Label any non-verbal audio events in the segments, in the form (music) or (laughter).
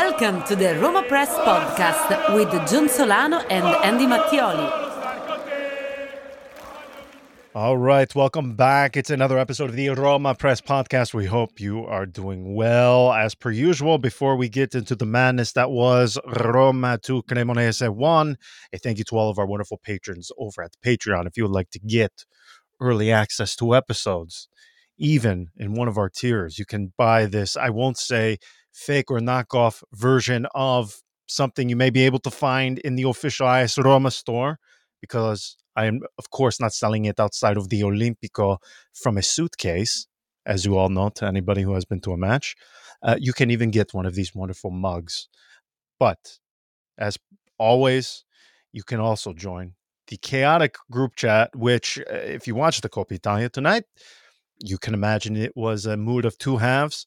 Welcome to the Roma Press podcast with John Solano and Andy Mattioli. All right, welcome back. It's another episode of the Roma Press podcast. We hope you are doing well. As per usual, before we get into the madness that was Roma 2 Cremonese 1, a thank you to all of our wonderful patrons over at Patreon. If you would like to get early access to episodes, even in one of our tiers, you can buy this. I won't say fake or knockoff version of something you may be able to find in the official AS Roma store because I am, of course, not selling it outside of the Olimpico from a suitcase, as you all know, to anybody who has been to a match. Uh, you can even get one of these wonderful mugs. But as always, you can also join the chaotic group chat, which, uh, if you watch the Coppa Italia tonight, you can imagine it was a mood of two halves.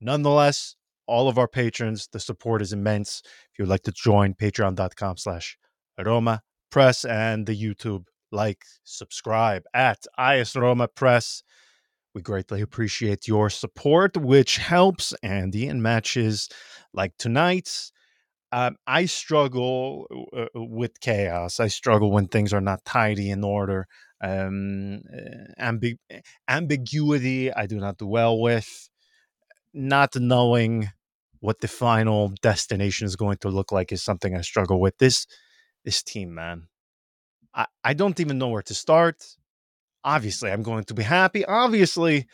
Nonetheless, all of our patrons, the support is immense. If you'd like to join, patreon.com slash Roma Press and the YouTube like, subscribe at AS Roma Press. We greatly appreciate your support, which helps Andy in matches like tonight's. Um, I struggle uh, uh with chaos. I struggle when things are not tidy in order. Um, uh, ambi- ambiguity, I do not do well with. Not knowing what the final destination is going to look like is something I struggle with. This this team, man. I, I don't even know where to start. Obviously, I'm going to be happy. Obviously,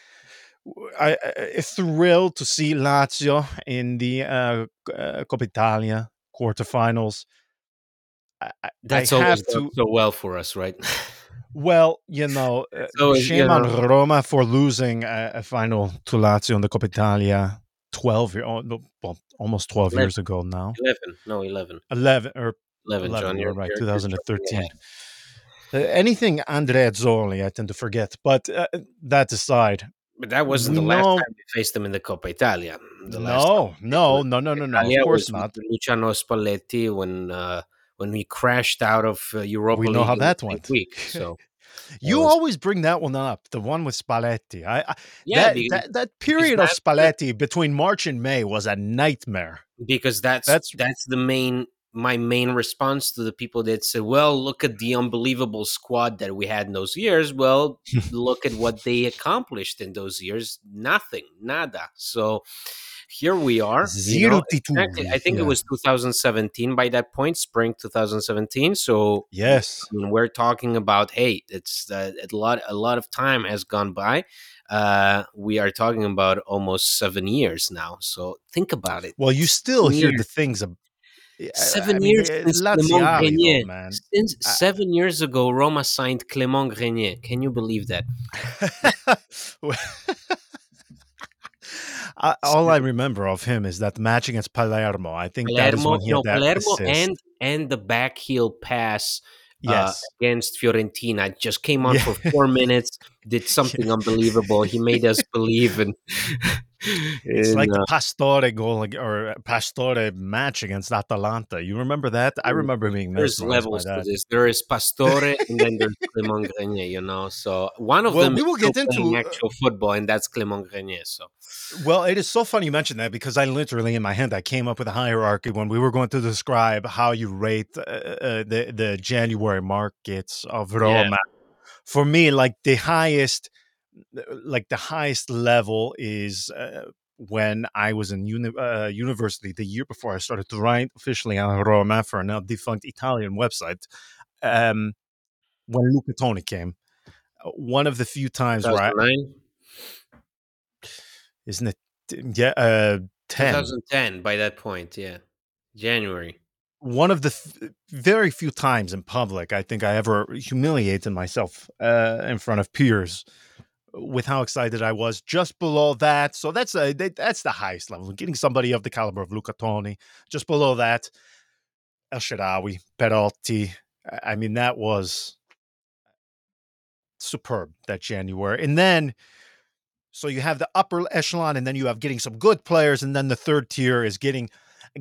I, I thrilled to see Lazio in the uh, uh, Coppa Italia quarterfinals. I, That's I always to, so well for us, right? well, you know, (laughs) uh, so, shame you know, on Roma for losing a, a, final to Lazio in the Coppa Italia 12 year, oh, well, almost 12 11, years ago now. 11, no, 11. 11 or 11, 11 John, you're, right, 2013. Uh, anything Andreazzoli, I tend to forget. But uh, that aside, but that wasn't the last time we faced them in the Coppa Italia. The no, no, no, no, no, no. Of course not. Luciano Spalletti when uh, when we crashed out of uh, Europa. We know League how that went. Week, so. (laughs) You was... always bring that one up, the one with Spalletti. I, I yeah, that, that, that period of Spalletti between March and May was a nightmare. Because that's that's that's the main my main response to the people that say, well, look at the unbelievable squad that we had in those years. Well, (laughs) look at what they accomplished in those years. Nothing, nada. So here we are. Zero you know, I think yeah. it was 2017 by that point, spring 2017. So yes, I mean, we're talking about hey, it's uh, a lot. A lot of time has gone by. Uh, we are talking about almost seven years now. So think about it. Well, you still hear the things Seven I mean, years since Clément Grenier. Since uh, seven years ago, Roma signed Clément Grenier. Can you believe that? (laughs) (laughs) I, all I remember of him is that match against Palermo. I think Palermo, that is when he no, had Palermo and and the back heel pass uh, yes. Uh, against Fiorentina. Just came on yeah. for four minutes, did (laughs) something unbelievable. He made us believe, and (laughs) it's like uh, the Pastore goal or Pastore match against Atalanta. You remember that? I remember being there's levels to this. There is Pastore and then there's Clément Grenier. You know, so one of well, them we will get into uh, actual football, and that's Clément Grenier. So, well, it is so funny you mentioned that because I literally in my head I came up with a hierarchy when we were going to describe how you rate uh, uh, the the January markets of Roma. Yeah. For me, like the highest like the highest level is uh, when I was in uni- uh, university the year before I started to write officially on Roma for a now defunct Italian website. Um, when Luca Toni came, uh, one of the few times where I, isn't it? Yeah, uh, 10. 2010 by that point, yeah, January. One of the th- very few times in public I think I ever humiliated myself uh, in front of peers with how excited I was. Just below that, so that's a that's the highest level. Getting somebody of the caliber of Luca Toni. Just below that, El Shaarawy, Perotti. I mean, that was superb that January. And then, so you have the upper echelon, and then you have getting some good players, and then the third tier is getting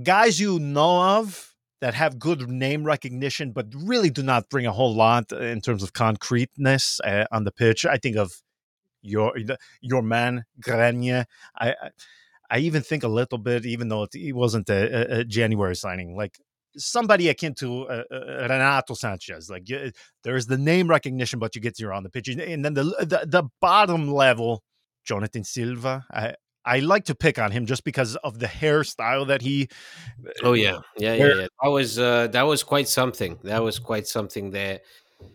guys you know of that have good name recognition, but really do not bring a whole lot in terms of concreteness uh, on the pitch. I think of your your man Grenier. I I even think a little bit, even though it, it wasn't a, a, January signing, like somebody akin to uh, uh, Renato Sanches. Like you, there's the name recognition, but you get zero on the pitch, and then the the, the bottom level, Jonathan Silva. I, I like to pick on him just because of the hairstyle that he. Oh yeah, yeah, yeah. yeah. That was uh, that was quite something. That was quite something. That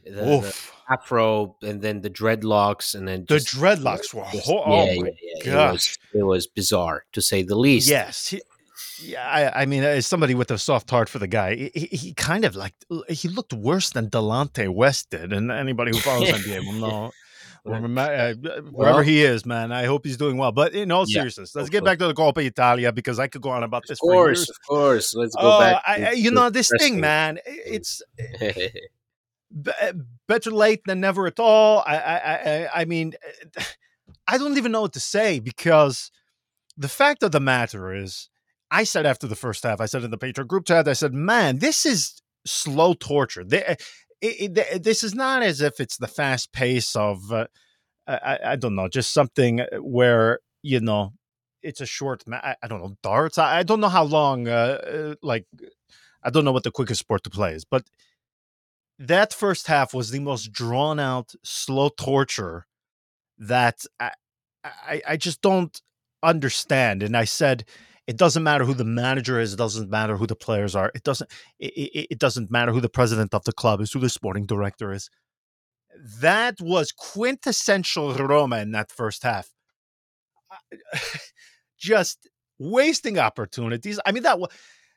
the, the afro and then the dreadlocks and then the dreadlocks were just, oh, yeah, my yeah, gosh. It was, it was, bizarre to say the least. Yes. He, yeah, I, I, mean, as somebody with a soft heart for the guy, he, he, kind of like he looked worse than Delonte West did, and anybody who follows NBA will know. (laughs) Uh, wherever well, he is, man, I hope he's doing well. But in all yeah, seriousness, let's get back to the Coppa Italia because I could go on about this. Of course, of course. Let's go uh, back. I, you know, this thing, man, it's (laughs) Eh, better late than never at all. I, I, I, I mean, eh, I don't even know what to say because the fact of the matter is, I said after the first half, I said in the Patreon group chat, I said, man, this is slow torture. Eh, this is not as if it's the fast pace of, uh, I, I, don't know, just something where, you know, it's a short, I, I don't know, darts. I, I don't know how long, uh, like, I don't know what the quickest sport to play is, but that first half was the most drawn out, slow torture that I, I, I just don't understand. And I said, it doesn't matter who the manager is. It doesn't matter who the players are. It doesn't. It, it, it, doesn't matter who the president of the club is, who the sporting director is. That was quintessential Roma in that first half. (sighs) Just wasting opportunities. I mean, that was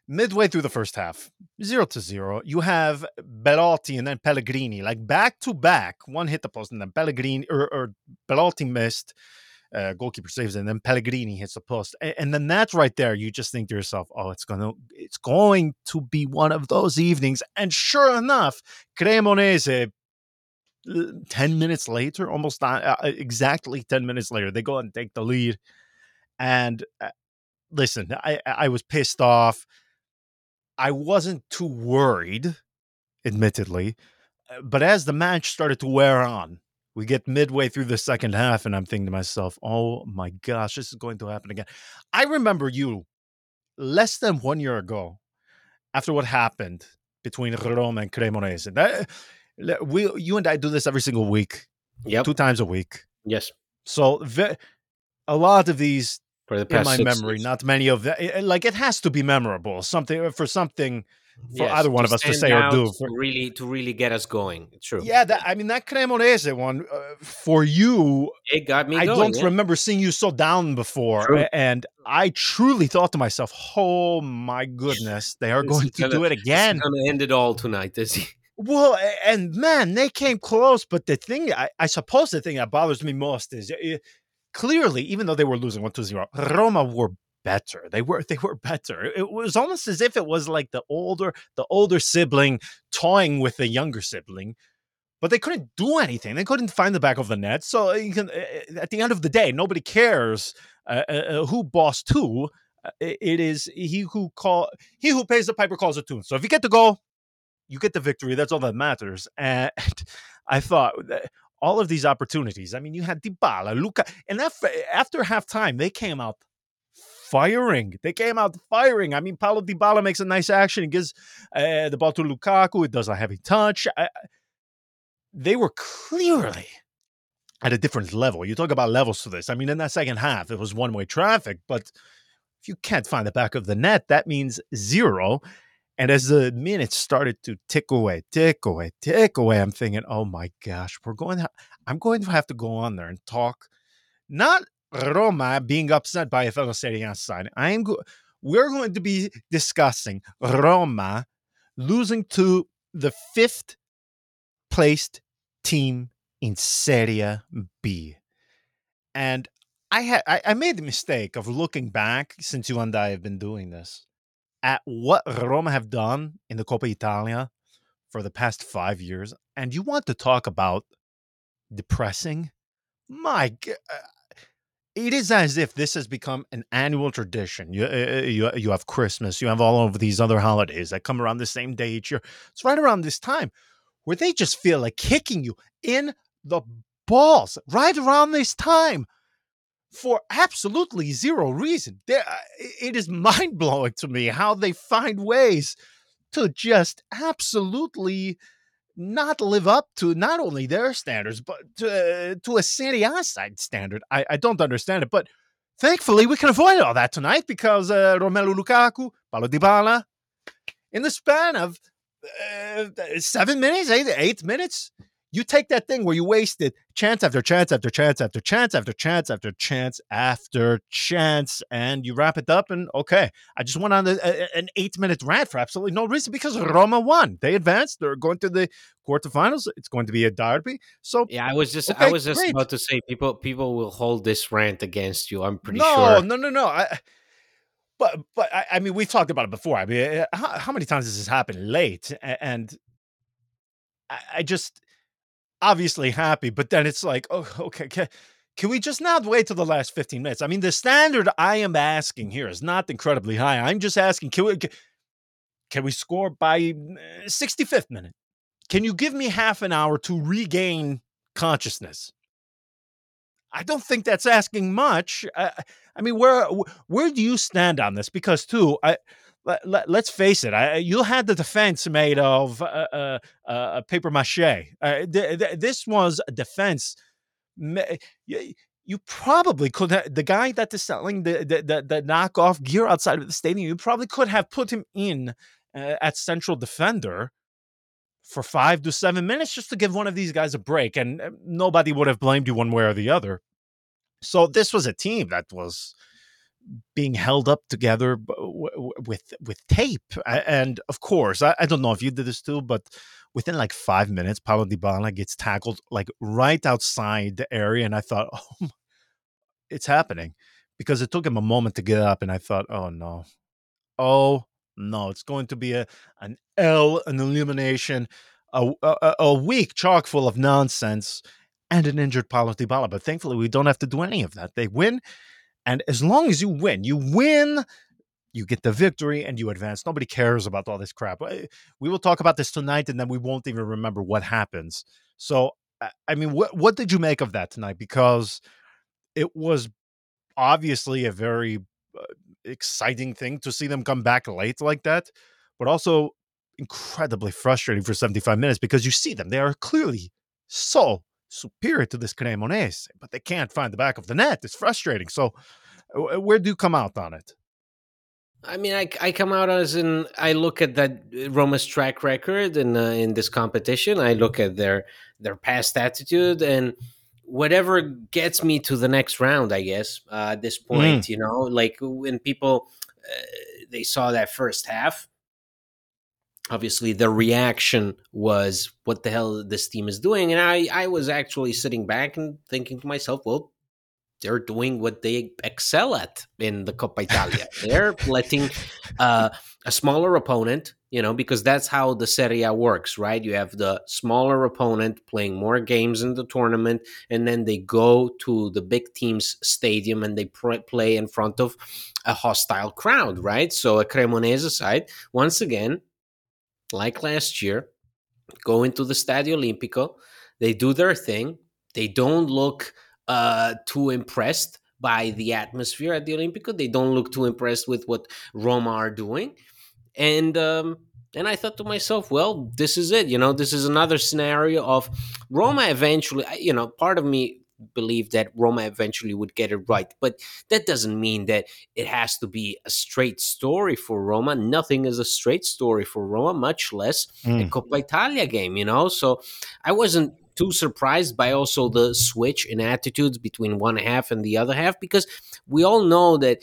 midway through the first half, zero to zero, you have Belotti and then Pellegrini, like back to back. One hit the post and then Pellegrini or, or Belotti missed. Uh, goalkeeper saves and then Pellegrini hits the post, and, and, then that's right there. You just think to yourself, "Oh, it's gonna, it's going to be one of those evenings." And sure enough, Cremonese, ten minutes later, almost not, uh, uh, exactly ten minutes later, they go and take the lead. And uh, listen, I I was pissed off. I wasn't too worried, admittedly. Uh, but as the match started to wear on, we get midway through the second half, and I'm thinking to myself, oh my gosh, this is going to happen again. I remember you less than one year ago, after what happened between Roma and Cremonese. That, we, you and I do this every single week, yep. two times a week. Yes. So a lot of these for the past in my memory. Years. Not many of that. Like it has to be memorable. Something uh, for something for yes, either one of us to say or do. For, really, to really get us going. True. Yeah, that, I mean that Cremonese one uh, for you. It got me. I going, don't yeah. remember seeing you so down before, True. and I truly thought to myself, "Oh my goodness, they are going to gonna, do it again." Going to end it all tonight, is he? (laughs) Well, and man, they came close, but the thing I, I suppose the thing that bothers me most is eh, clearly, even though they were losing 1 2 0, Roma were better. They were they were better. It was almost as if it was like the older the older sibling toying with the younger sibling, but they couldn't do anything. They couldn't find the back of the net. So you can, at the end of the day, nobody cares uh, uh, uh who bossed who. Uh, it is he who call he who pays the piper calls the tune. So if you get the goal, you get the victory. That's all that matters. And (laughs) I thought all of these opportunities. I mean, you had Dybala, Luca, and after, after halftime, they came out firing. They came out firing. I mean, Paulo Dybala makes a nice action. He gives uh, the ball to Lukaku. It does a heavy touch. I, they were clearly at a different level. You talk about levels to this. I mean, in that second half, it was one way traffic, but if you can't find the back of the net, that means zero. And as the minutes started to tick away, tick away, tick away, I'm thinking, oh my gosh, we're going to, I'm going to have to go on there and talk, not Roma being upset by a fellow Serie A side. I am go- we're going to be discussing Roma losing to the fifth placed team in Serie B. And I had I, I made the mistake of looking back since you and I have been doing this at what Roma have done in the Coppa Italia for the past five years, and you want to talk about depressing? My, uh, it is as if this has become an annual tradition. You, uh, you, you have Christmas, you have all of these other holidays that come around the same day each year. It's right around this time where they just feel like kicking you in the balls right around this time for absolutely zero reason. Uh, it is (laughs) mind blowing to me how they find ways to just absolutely not live up to not only their standards but to, uh, to a Serie A side standard. I, I don't understand it, but thankfully we can avoid all that tonight because uh, Romelu Lukaku, Paulo Dybala, in the span of uh, seven minutes, eight, eight minutes, you take that thing where you wasted chance after chance after chance after chance after chance after chance after chance, and you wrap it up. And okay, I just went on a, a, an eight minute rant for absolutely no reason because Roma won. They advanced. They're going to the quarterfinals. It's going to be a derby. So yeah, I was just okay, I was just great. about to say people people will hold this rant against you. I'm pretty no, sure. No, no, no, no. I, but but I, I, mean, we've talked about it before. I mean, eh, how, how many times has this happened late? And I, I just obviously happy, but then it's like, oh, okay, can, can we just not wait till the last 15 minutes? I mean, the standard I am asking here is not incredibly high. I'm just asking, can we, can we score by 65th eh, minute? Can you give me half an hour to regain consciousness? I don't think that's asking much. Uh, I mean, where where do you stand on this? Because too, I let, us face it, I, you had the defense made of uh, uh, uh, paper mache. Uh, th- th- this was a defense. You, probably could have the guy that is selling the, the, the, the, knockoff gear outside of the stadium. You probably could have put him in uh, at central defender for five to seven minutes just to give one of these guys a break, and uh, nobody would have blamed you one way or the other. So this was a team that was being held up together with with tape. And of course, I, I, don't know if you did this too, but within like five minutes, Paulo Dybala gets tackled like right outside the area, and I thought, (laughs) oh, it's happening, because it took him a moment to get up, and I thought, oh no, oh no, it's going to be a an L, an elimination, a, a, a week chock full of nonsense. And an injured Paulo Dybala, but thankfully we don't have to do any of that. They win, and as long as you win, you win, you get the victory and you advance. Nobody cares about all this crap. We will talk about this tonight and then we won't even remember what happens. So, I mean, what, what did you make of that tonight? Because it was obviously a very uh, exciting thing to see them come back late like that, but also incredibly frustrating for 75 minutes because you see them. They are clearly so superior to this Cremonese, but they can't find the back of the net. It's frustrating. So, where do you come out on it? I mean, I, I come out as in I look at that uh, Roma's track record in uh, in this competition. I look at their their past attitude and whatever gets me to the next round. I guess uh, at this point, mm. you know, like when people uh, they saw that first half, obviously the reaction was what the hell this team is doing and i i was actually sitting back and thinking to myself well they're doing what they excel at in the Coppa Italia. (laughs) they're letting uh, a smaller opponent, you know, because that's how the Serie A works, right? You have the smaller opponent playing more games in the tournament, and then they go to the big team's stadium and they pr- play in front of a hostile crowd, right? So a Cremonese side, once again, like last year, go into the Stadio Olimpico. They do their thing. They don't look uh, too impressed by the atmosphere at the Olimpico. They don't look too impressed with what Roma are doing. And um, and I thought to myself, well, this is it. You know, this is another scenario of Roma eventually. You know, part of me believe that Roma eventually would get it right. But that doesn't mean that it has to be a straight story for Roma. Nothing is a straight story for Roma, much less mm. a Coppa Italia game, you know? So I wasn't too surprised by also the switch in attitudes between one half and the other half because we all know that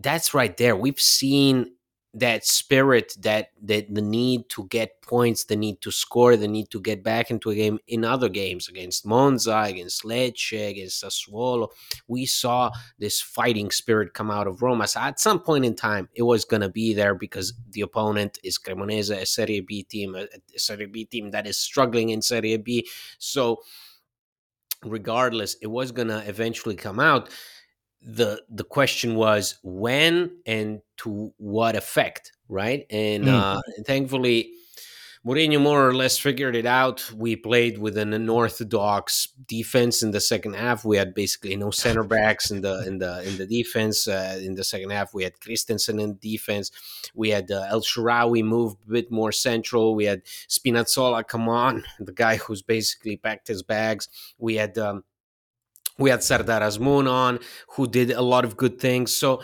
that's right there. We've seen that spirit that that the need to get points the need to score the need to get back into a game in other games against monza against lecce against sassuolo. We saw this fighting spirit come out of roma. So at some point in time it was going to be there because the opponent is cremonese a serie b team a, a serie b team that is struggling in serie b. So regardless it was going to eventually come out the the question was when and to what effect right and mm. uh, thankfully Mourinho more or less figured it out. We played with an unorthodox defense in the second half. We had basically no (laughs) center backs in the in the in the defense. Uh, in the second half, we had Kristensen in defense. We had uh, El Shaarawy move a bit more central. We had Spinazzola come on, (laughs) the guy who's basically packed his bags. We had um, we had Sardar Azmoun on, who did a lot of good things. So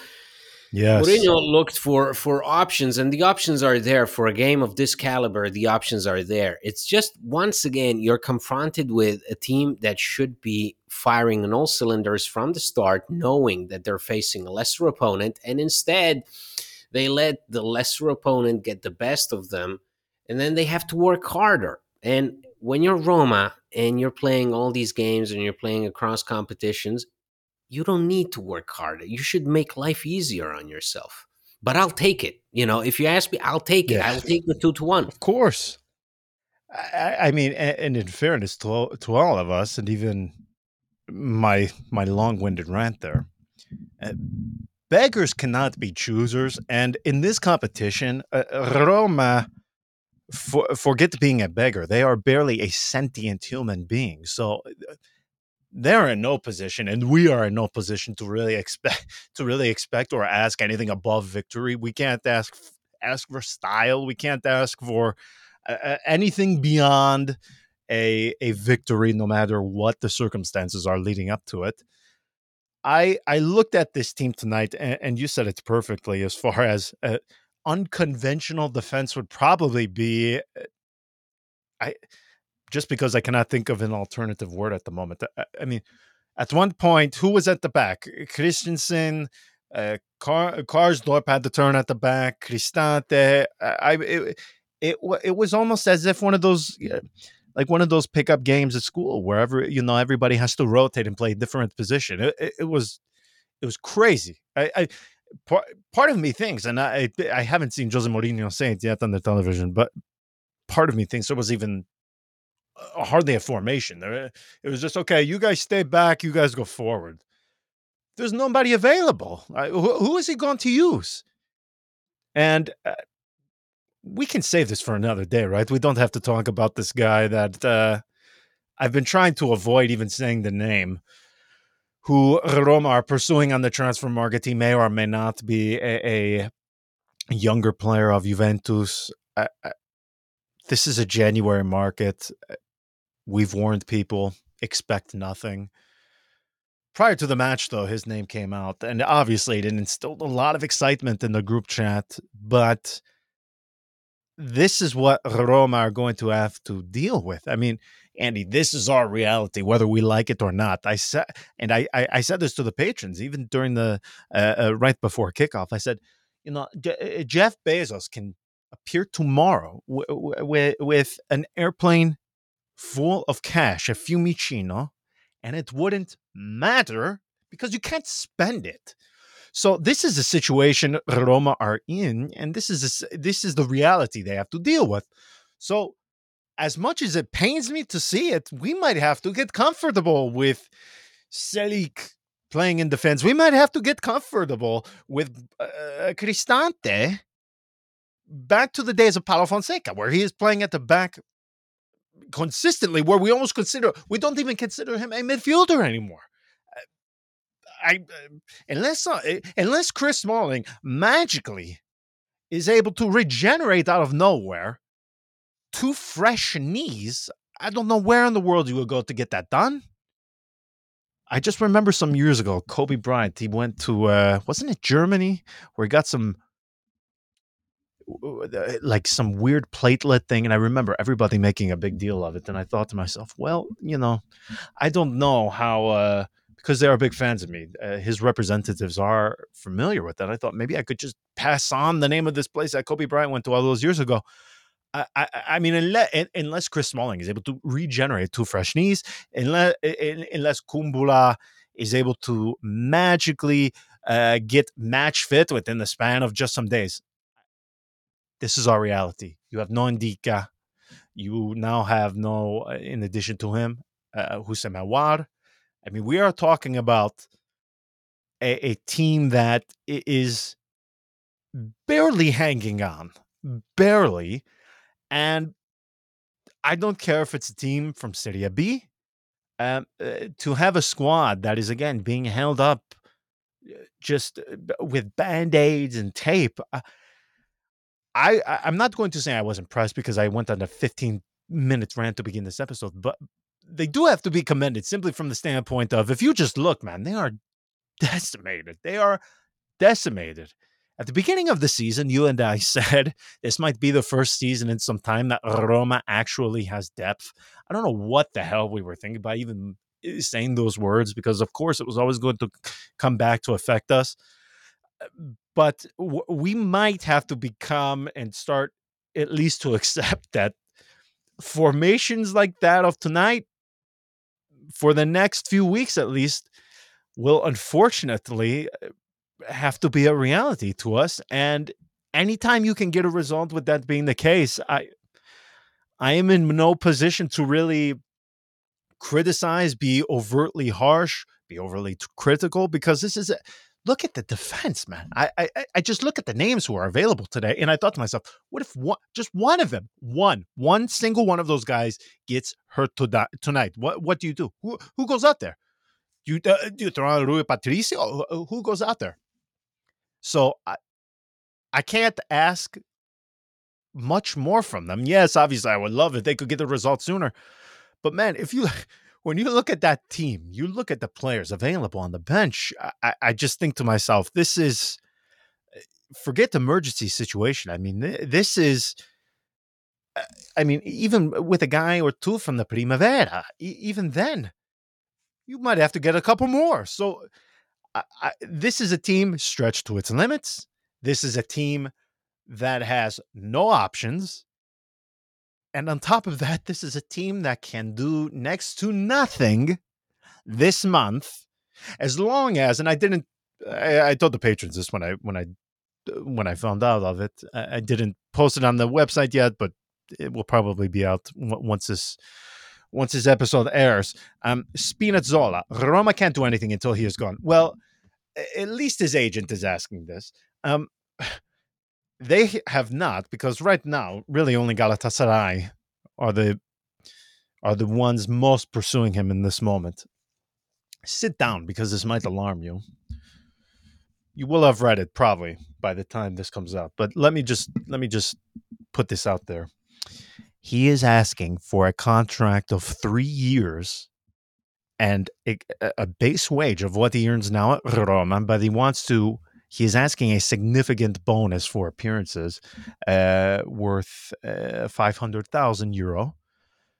Yes. Mourinho looked for for options, and the options are there for a game of this caliber. The options are there. It's just once again you're confronted with a team that should be firing on all cylinders from the start, knowing that they're facing a lesser opponent, and instead they let the lesser opponent get the best of them, and then they have to work harder. And when you're Roma and you're playing all these games and you're playing across competitions, you don't need to work harder. You should make life easier on yourself. But I'll take it. You know, if you ask me, I'll take it. Yeah. I'll take the two to one. Of course. I, I mean, and in fairness to all, to all of us, and even my my long winded rant there, uh, beggars cannot be choosers, and in this competition, uh, Roma. For, forget being a beggar. They are barely a sentient human being. So uh, they're in no position, and we are in no position to really expect (laughs) to really expect or ask anything above victory. We can't ask ask for style. We can't ask for uh, anything beyond a a victory, no matter what the circumstances are leading up to it. I I looked at this team tonight, and, and you said it perfectly as far (laughs) as uh, unconventional defense would probably be. uh, I just because I cannot think of an alternative word at the moment. I, I mean, at one point, who was at the back? Kristensen, uh, Car- Karsdorp had to turn at the back. Cristante. I it, it it was almost as if one of those. uh, Like one of those pickup games at school, wherever you know everybody has to rotate and play a different position. It, it, it was, it was crazy. I, I part, part of me thinks, and I I haven't seen Jose Mourinho say it yet on the television, but part of me thinks there was even hardly a formation. There, it was just okay. You guys stay back. You guys go forward. There's nobody available. Who, who is he going to use? And uh, we can save this for another day, right? We don't have to talk about this guy that uh, I've been trying to avoid even saying the name. Who Roma are pursuing on the transfer market? He may or may not be a, a younger player of Juventus. I, I, this is a January market. We've warned people, expect nothing. Prior to the match, though, his name came out, and obviously it instilled a lot of excitement in the group chat. But this is what Roma are going to have to deal with. I mean, Andy, this is our reality, whether we like it or not. I said, and I, I, I said this to the patrons even during the uh, uh, right before kickoff. I said, you know, J- uh, Jeff Bezos can appear tomorrow w- w- with with an airplane full of cash, a Fiumicino, and it wouldn't matter because you can't spend it. So this is the situation Roma are in, and this is a this is the reality they have to deal with. So, as much as it pains me to see it, we might have to get comfortable with Çelik playing in defense. We might have to get comfortable with uh, Cristante back to the days of Paulo Fonseca, where he is playing at the back consistently, where we almost consider we don't even consider him a midfielder anymore. I unless uh, unless Chris Smalling magically is able to regenerate out of nowhere two fresh knees, I don't know where in the world you would go to get that done. I just remember some years ago, Kobe Bryant. He went to uh, wasn't it Germany where he got some like some weird platelet thing, and I remember everybody making a big deal of it. And I thought to myself, well, you know, I don't know how. Uh, because they are big fans of me. Uh, his representatives are familiar with that. I thought maybe I could just pass on the name of this place that Kobe Bryant went to all those years ago. I, I, I mean, unless, unless Chris Smalling is able to regenerate two fresh knees, unless, unless Kumbula is able to magically uh, get match fit within the span of just some days, this is our reality. You have no Ndicka. You now have no, uh, in addition to him, uh, Houssem Aouar. I mean, we are talking about a, a team that is barely hanging on, barely. And I don't care if it's a team from Serie B. Um, uh, to have a squad that is again being held up uh, just uh, with band aids and tape. Uh, I, I I'm not going to say I was impressed because I went on a 15 minute rant to begin this episode, but they do have to be commended simply from the standpoint of if you just look, man, they are (laughs) decimated. They are decimated. At the beginning of the season, you and I (laughs) said this might be the first season in some time that Roma actually has depth. I don't know what the hell we were thinking by even saying those words because, of course, it was always going to come back to affect us. Uh, but w- we might have to become and start at least to (laughs) accept that formations like that of tonight, for the next few weeks at least, will unfortunately eh, have to be a reality to us. And anytime you can get a result with that being the case, I I am in no position to really criticize, be overtly harsh, be overly critical because this is a look at the defense, man. I, I I just look at the names who are available today, and I thought to myself, what if one, just one of them, one, one single one of those guys gets hurt to die, tonight? What what do you do? Who who goes out there? You uh, do you throw Rui Patricio? Who goes out there? So I, I can't ask much more from them. Yes, obviously, I would love if they could get the result sooner. But man, if you (laughs) when you look at that team, you look at the players available on the bench. I, I just think to myself, this is eh, forget the emergency situation. I mean, this is. Eh, I mean, even with a guy or two from the Primavera, even then, you might have to get a couple more. So I, I, this is a team stretched to its limits. This is a team that has no options. And on top of that, this is a team that can do next to nothing this month, as long as, and I didn't, I, I told the patrons this when I, when I, when I found out of it. I, I didn't post it on the website yet, but it will probably be out once this once this episode airs. Um, Spinazzola, Roma can't do anything until he is gone. Well, at least his agent is asking this. Um, they have not because right now, really only Galatasaray are the are the ones most pursuing him in this moment. Sit down because this might alarm you. You will have read it probably by the time this comes out, but let me just let me just put this out there. He is asking for a contract of three years and a, a, base wage of what he earns now at Roma, but he wants to. He is asking a significant bonus for appearances, uh, worth uh, five hundred thousand euro.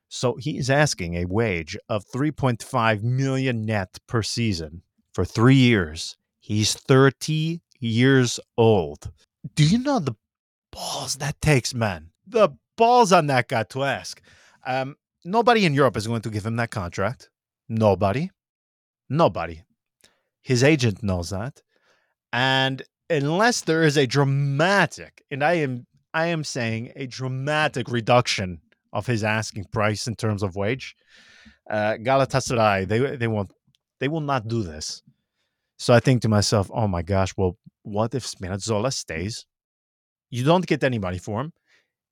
So he is asking a wage of three point five million net per season for three years. He's thirty years old. Do you know the balls that takes, man? The balls on that guy to ask. Um, nobody in Europe is going to give him that contract. Nobody. Nobody. His agent knows that. And unless there is a dramatic, and I am I am saying a dramatic reduction of his asking price in terms of wage, uh, Galatasaray they they won't they will not do this. So I think to myself, oh my gosh, well, what if Spinazzola stays? You don't get any money for him.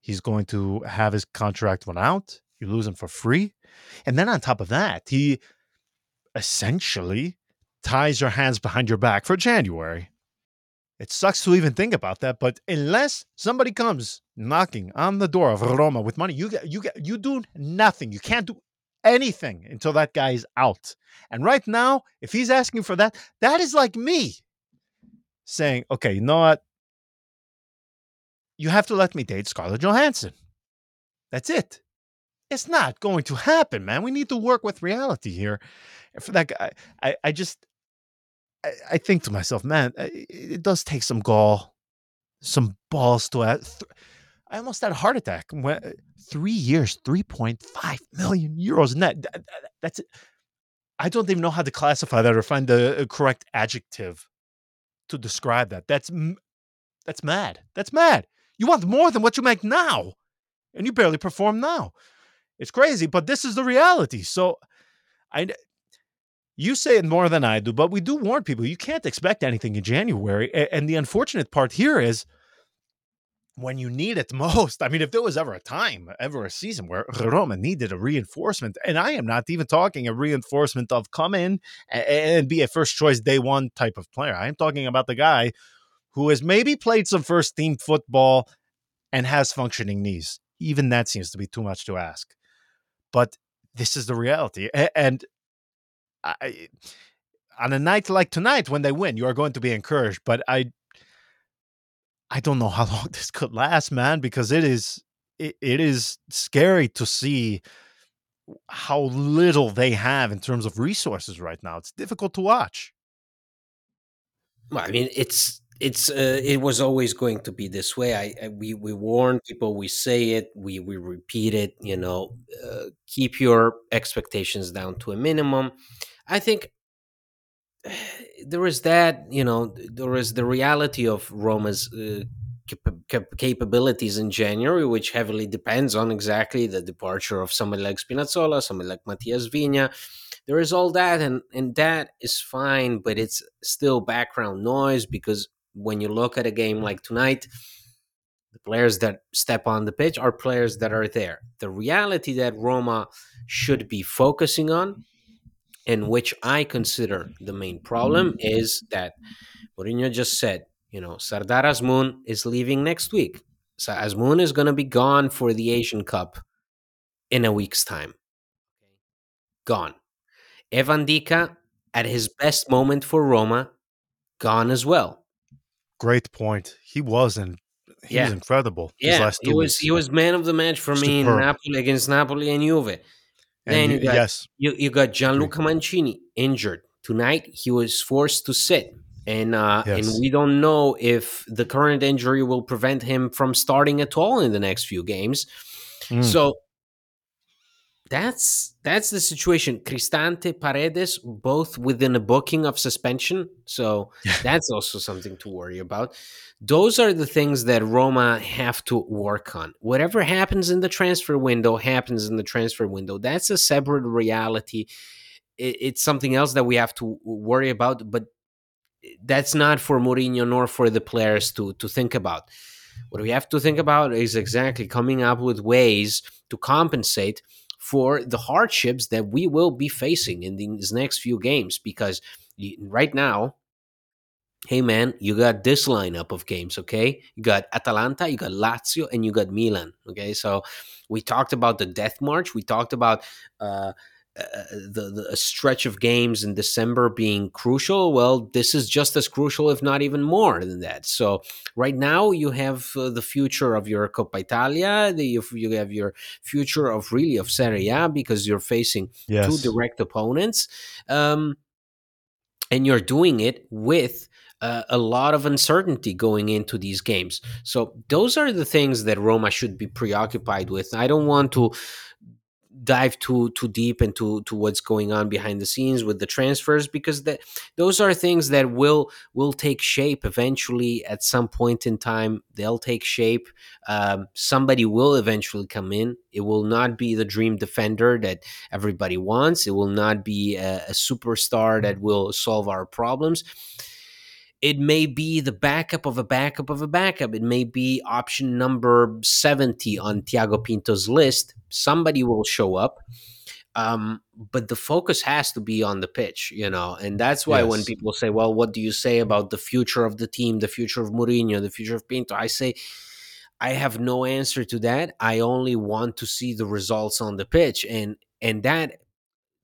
He's going to have his contract run out. You lose him for free. And then on top of that, he essentially ties your hands behind your back for January. It sucks to even think about that, but unless somebody comes knocking on the door of Roma with money, you get you get you do nothing. You can't do anything until that guy is out. And right now, if he's asking for that, that is like me saying, "Okay, you know what? You have to let me date Scarlett Johansson." That's it. It's not going to happen, man. We need to work with reality here. for that guy, I, I just, I, think to myself, man, it does take some gall, some balls to. I almost had a heart attack. When, uh, three years, three point five million euros net. That's it. I don't even know how to classify that or find the uh, correct adjective to describe that. That's that's mad. That's mad. You want more than what you make now, and you barely perform now. It's crazy, but this is the reality. So I you say it more than I do, but we do warn people you can't expect anything in January. And the unfortunate part here is when you need it (laughs) most. I mean, if there was ever a time, ever a season where Roma needed a reinforcement, and I am not even talking a reinforcement of come in and be a first choice day one type of player. I am talking about the guy who has maybe played some first team football and has functioning knees. Even that seems to be too much to ask. But this is the reality. And I, on a night like tonight, when they win, you are going to be encouraged. But I I don't know how (laughs) long this could last, man, because it is it, it is scary to see how little they have in terms of resources right now. It's difficult to watch. Well, I mean, it's it's uh, it was always going to be this way. I, I, we we warn people, we say it, we we repeat it. You know, uh, keep your expectations down to a minimum. I think (sighs) there is that you know there is the reality of Roma's uh, cap- cap- capabilities in January, which heavily depends on exactly the departure of somebody like Spinazzola, somebody like Matias Viña. There is all that, and and that is fine, but it's still background noise because when you look at a game like tonight, the players that step on the pitch are players that are there. The reality that Roma should be focusing on and which I consider the main problem mm-hmm. is that Mourinho just said, you know, Sardar Azmoun is leaving next week. So Azmoun is going to be gone for the Asian Cup in a week's time. Gone. Evan Ndicka, at his best moment for Roma, gone as well. Great point. He wasn't. He yeah. was incredible. Yeah, he was. Weeks. He was man of the match for me in Napoli against Napoli and Juve. Then you, got, yes, you, you got Gianluca Mancini injured tonight. He was forced to sit, and uh, yes. and we don't know if the current injury will prevent him from starting at all in the next few games. Mm. So that's that's the situation. Cristante, Paredes, both within a booking of suspension, so (laughs) that's also something to worry about. Those are the things that Roma have to work on. Whatever happens in the transfer window happens in the transfer window. That's a separate reality. it's something else that we have to worry about, but that's not for Mourinho nor for the players to to think about. What we have to think about is exactly coming up with ways to compensate for the hardships that we will be facing in these next few games because right now hey man you got this lineup of games okay? You got atalanta you got lazio and you got milan okay? So we talked about the death march. We talked about uh, uh, the, the stretch of games in December being crucial, well, this is just as crucial, if not even more than that. So right now you have uh, the future of your Coppa Italia, the, you have your future of really of Serie A because you're facing yes. two direct opponents, um, and you're doing it with. Uh, a lot of uncertainty going into these games. So, those are the things that Roma should be preoccupied with. I don't want to dive too too deep into to what's going on behind the scenes with the transfers because that those are things that will will take shape eventually. At some point in time they'll take shape. Um, somebody will eventually come in. It will not be the dream defender that everybody wants. It will not be a, a superstar that will solve our problems it may be the backup of a backup of a backup. It may be option number 70 on Tiago Pinto's list. Somebody will show up. Um, but the focus has to be on the pitch, you know, and that's why yes. when people say, "Well, what do you say about the future of the team, the future of Mourinho, the future of Pinto?" I say, I have no answer to that. I only want to see the results on the pitch, and and that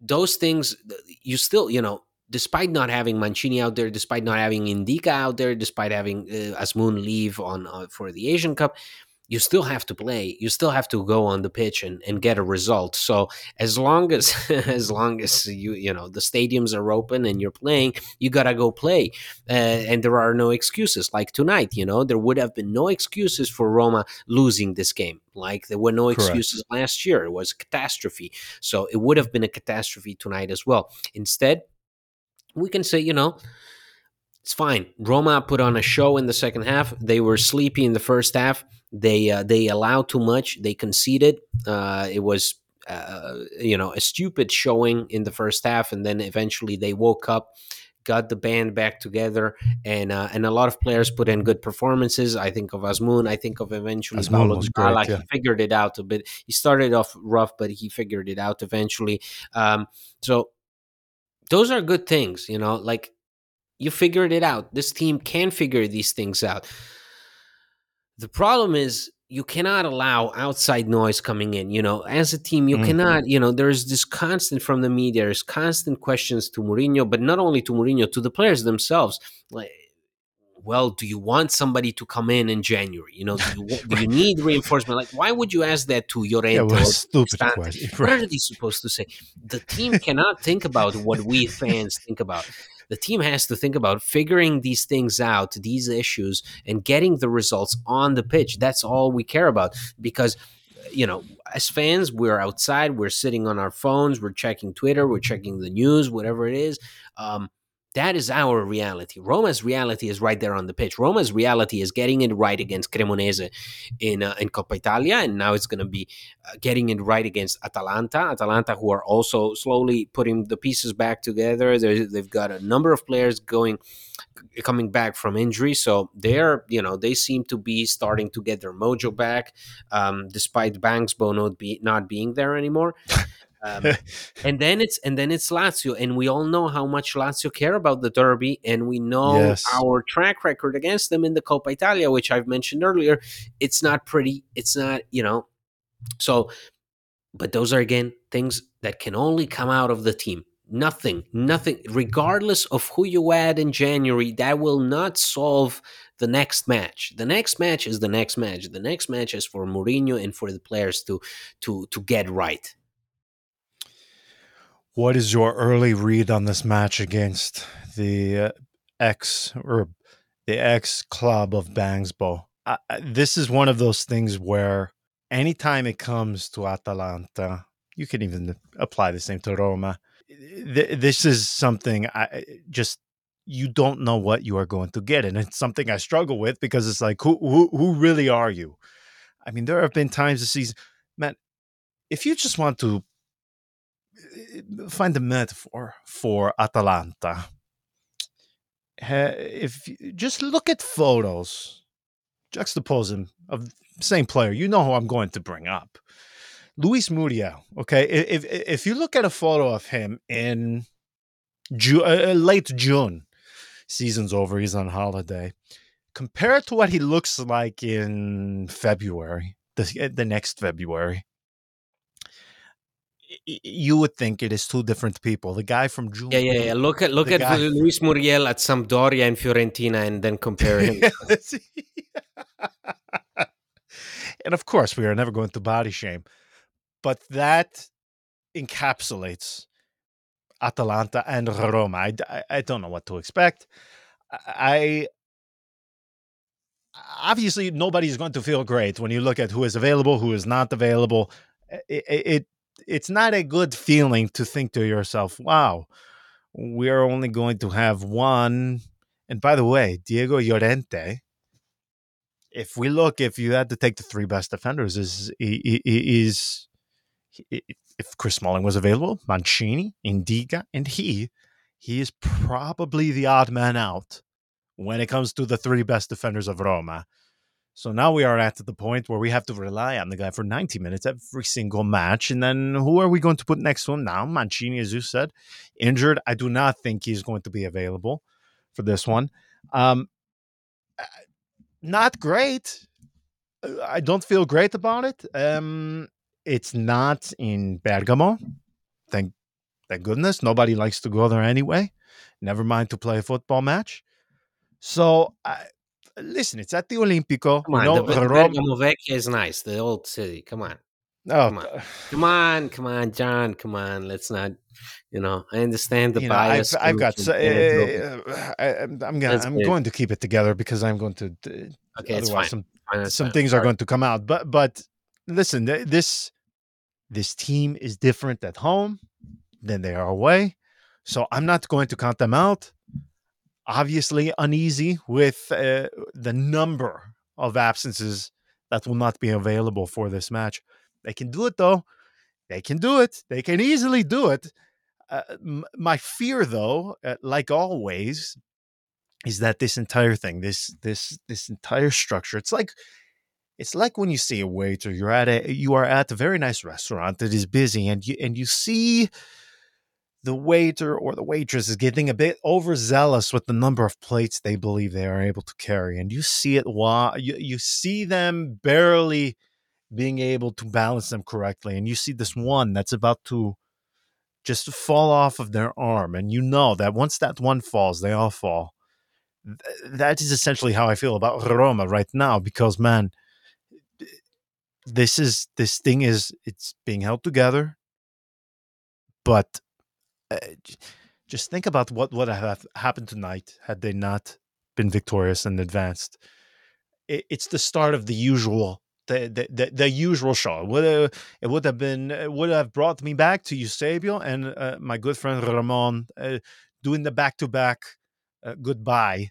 those things you still, you know, despite not having Mancini out there, despite not having Ndicka out there, despite having uh, Azmoun leave on uh, for the Asian Cup, you still have to play. You still have to go on the pitch and, and get a result. So as long as (laughs) as long as you you know the stadiums are open and you're playing, you gotta go play. Uh, and there are no excuses. Like tonight, you know, there would have been no excuses for Roma losing this game. Like there were no Correct. excuses last year. It was a catastrophe. So it would have been a catastrophe tonight as well. Instead, we can say, you know, it's fine. Roma put on a show in the second half. They were sleepy in the first half. They uh, they allowed too much. They conceded. Uh, it was uh, you know a stupid showing in the first half, and then eventually they woke up, got the band back together, and uh, and a lot of players put in good performances. I think of Azmoun. I think of eventually Paulo Dybala. yeah. He figured it out a bit. He started off rough, but he figured it out eventually. Um, so those are good things, you know. Like you figured it out. This team can figure these things out. The problem is you cannot allow outside noise coming in. You know, as a team, you Mhm. cannot. You know, there's this constant from the media. There's constant questions to Mourinho, but not only to Mourinho, to the players themselves. Like, well, do you want somebody to come in in January? You know, do you, do you need (laughs) reinforcement? Like, why would you ask that to Llorente? Yeah, well, stupid question. What are they supposed to say? The team cannot think about what we fans think about. The team has to think about figuring these things out, these issues, and getting the results on the pitch. That's all we care about because, you know, as fans, we're outside, we're sitting on our phones, we're checking Twitter, we're checking the news, whatever it is. Um, that is our reality. Roma's reality is right there on the pitch. Roma's reality is getting it right against Cremonese in uh, in Coppa Italia, and now it's going to be uh, getting it right against Atalanta. Atalanta, who are also slowly putting the pieces back together. They're, they've got a number of players going coming back from injury, so they're you know they seem to be starting to get their mojo back, um, despite Banksbo not be not being there anymore. Um, (laughs) and then it's and then it's Lazio, and we all know how much Lazio care about the derby, and we know Yes. our track record against them in the Coppa Italia, which I've mentioned earlier. It's not pretty. It's not you know. So, but those are again things that can only come out of the team. Nothing, nothing, regardless of who you add in January, that will not solve the next match. The next match is the next match. The next match is for Mourinho and for the players to to to get right. What is your early read on this match against the uh, ex or the ex club of Bangsbo? I, this is one of those things where anytime it comes to Atalanta, you can even apply the same to Roma. Th- This is something I just you don't know what you are going to get, and it's something I struggle with because it's like who who, who really are you? I mean, there have been times this season, man. If you just want to find a metaphor for Atalanta. If you- just look at photos, juxtapose them of same player, you know who I'm going to bring up. Luis Muriel. Okay, if if you look at a photo of him in Ju- uh, late June, season's over, he's on holiday. Compared to what he looks like in February, the the next February, you would think it is two different people. The guy from June. Yeah, yeah, yeah. Look at look at guy- (laughs) Luis Muriel at Sampdoria and Fiorentina, and then compare him. (laughs) (laughs) And of course, we are never going to body shame, but that encapsulates Atalanta and Roma. I, I, I don't know what to expect. I obviously nobody's going to feel great when you look at who is available, who is not available. It, it, it it's not a good feeling to think to yourself, "Wow, we're only going to have one." And by the way, Diego Llorente. If we look, if you had to take the three best defenders, is is if Chris Smalling was available, Mancini, Ndicka, and he, he is probably the odd man out when it comes to the three best defenders of Roma. So now we are at the point where we have to rely on the guy for 90 minutes every single match. And then who are we going to put next to him now? Mancini, as you said, injured. I do not think he's going to be available for this one. Um, uh, not great. Uh, I don't feel great about it. Um, it's not in Bergamo. Thank, thank goodness. Nobody likes to go there anyway. Never mind to play a football match. So, I listen, it's at the Olimpico. Come on, know, the, the Rome- Bergamo Vecchia is nice. The old city. Come on, oh, come on. come on, come on, John. Come on. Let's not. You know, I understand the you know, I've, bias. I've got. from So, uh, I, I'm, I'm, gonna, I'm good. going to keep it together because I'm going to. Uh, okay, it's otherwise, fine. some Fine, some fine. things are going to come out. But but listen, th- this this team is different at home than they are away. So I'm not going to count them out. Obviously, uneasy with uh, the number of absences that will not be available for this match. They can do it though. They can do it. They can easily do it. uh, m- my fear, though, uh, like always, is that this entire thing, this this this entire structure, it's like it's like when you see a waiter. You're at a you are at a very nice restaurant that is busy, and you and you see the waiter or the waitress is getting a bit overzealous with the number of plates they believe they are able to carry, and you see it. While you you see them barely being able to balance them correctly, and you see this one that's about to just fall off of their arm, and you know that once that one falls, they all fall. that is essentially how I feel about Roma right now, because man, this is this thing is it's being held together, but uh, just think about what would have happened tonight had they not been victorious and advanced. It, it's the start of the usual the, the, the, usual show. It would have, it would have been it would have brought me back to Eusebio and uh, my good friend Ramon uh, doing the back to back goodbye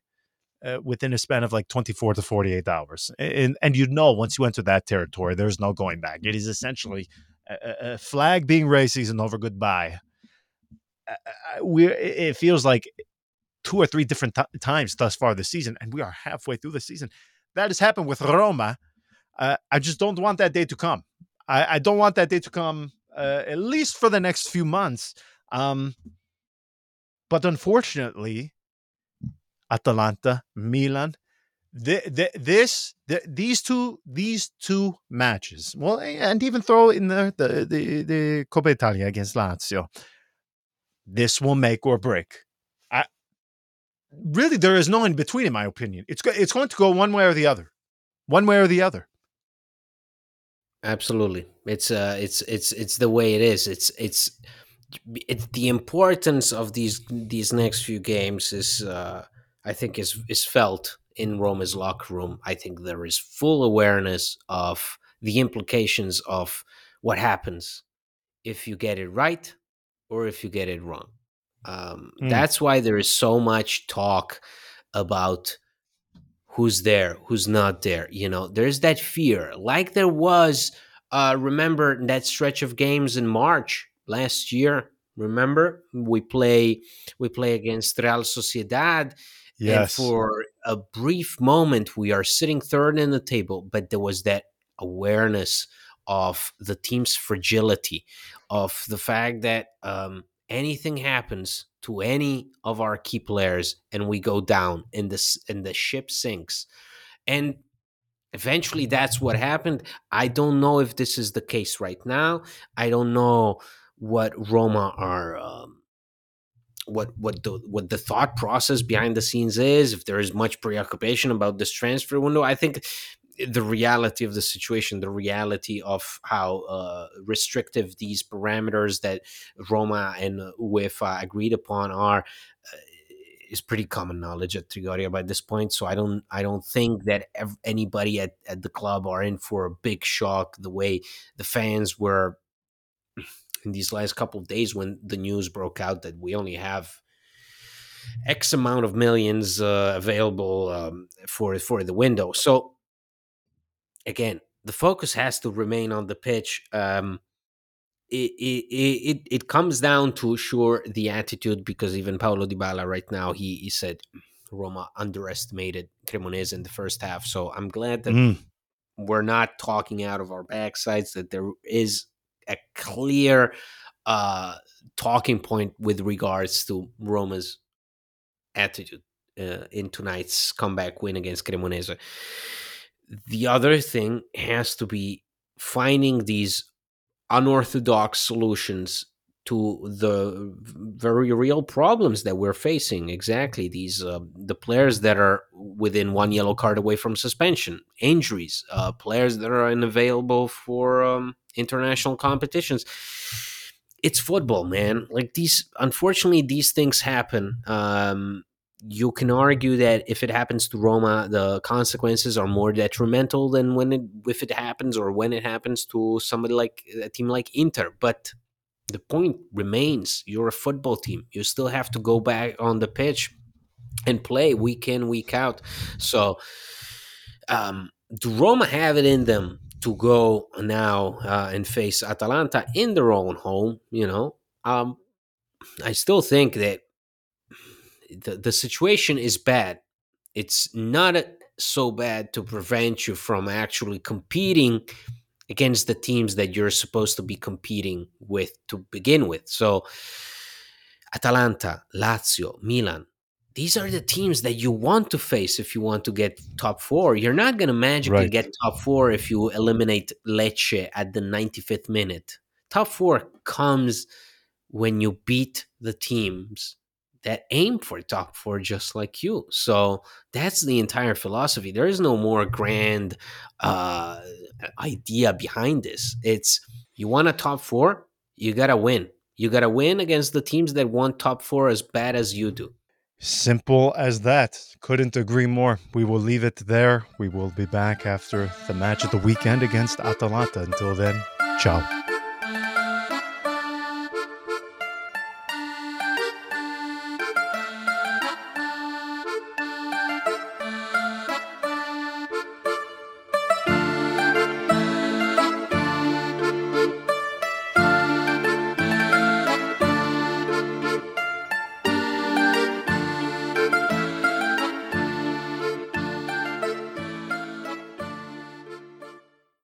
uh, within a span of like 24 to 48 hours. And and you know once you enter that territory, there's no going back. It is essentially a, a flag being raised season over goodbye. We it feels like two or three different times thus far this season, and we are halfway through the season. That has happened with Roma uh, I just don't want that day to come. I, I don't want that day to come, uh, at least for the next few months. Um, but unfortunately, Atalanta, Milan, this, the, these two, these two matches, well, and even throw in the the, the Coppa Italia against Lazio. This will make or break. I really, there is no in between, in my opinion. It's it's going to go one way or the other, one way or the other. Absolutely. It's uh it's it's it's the way it is. It's it's it's the importance of these these next few games is uh I think is is felt in Roma's locker room. I think there is full awareness of the implications of what happens if you get it right or if you get it wrong. Um, mm. That's why there is so much talk about who's there, who's not there. You know, there's that fear, like there was. Uh, remember that stretch of games in March last year. Remember we play we play against Real Sociedad. Yes. And for a brief moment, we are sitting third in the table, but there was that awareness of the team's fragility, of the fact that um, anything happens to any of our key players and we go down and this and the ship sinks. And eventually that's what happened. I don't know if this is the case right now. I don't know what roma are um, what what the what the thought process behind the scenes is if there is much preoccupation about this transfer window. I think the reality of the situation, the reality of how uh, restrictive these parameters that Roma and UEFA agreed upon are, uh, is pretty common knowledge at Trigoria by this point. So I don't, I don't think that ev- anybody at, at the club are in for a big shock the way the fans were in these last couple of days when the news broke out that we only have X amount of millions uh, available um, for for the window. So again, the focus has to remain on the pitch. Um, it, it, it, it comes down to sure the attitude because even Paulo Dybala right now he, he said Roma underestimated Cremonese in the first half. So I'm glad that mm. we're not talking out of our backsides. That there is a clear uh, talking point with regards to Roma's attitude uh, in tonight's comeback win against Cremonese the other thing has to be finding these unorthodox solutions to the very real problems that we're facing. Exactly. These uh, the players that are within one yellow card away from suspension injuries uh, players that are unavailable for um, international competitions. It's football man. Like these unfortunately these things happen um, you can argue that if it happens to Roma, the consequences are more detrimental than when it if it happens or when it happens to somebody like a team like Inter. But the point remains: you're a football team. You still have to go back on the pitch and play week in, week out. So, um, do Roma have it in them to go now uh, and face Atalanta in their own home? You know, um, I still think that the, the situation is bad. It's not so bad to prevent you from actually competing against the teams that you're supposed to be competing with to begin with. So, Atalanta, Lazio, Milan, these are the teams that you want to face if you want to get top four. You're not going to magically right. get top four if you eliminate Lecce at the 95th minute. Top four comes when you beat the teams that aim for top four just like you. So that's the entire philosophy. There is no more grand uh, idea behind this. It's you want a top four, you gotta win. You gotta win against the teams that want top four as bad as you do. Simple as that. Couldn't agree more. We will leave it there. We will be back after the match of the weekend against Atalanta. Until then, ciao.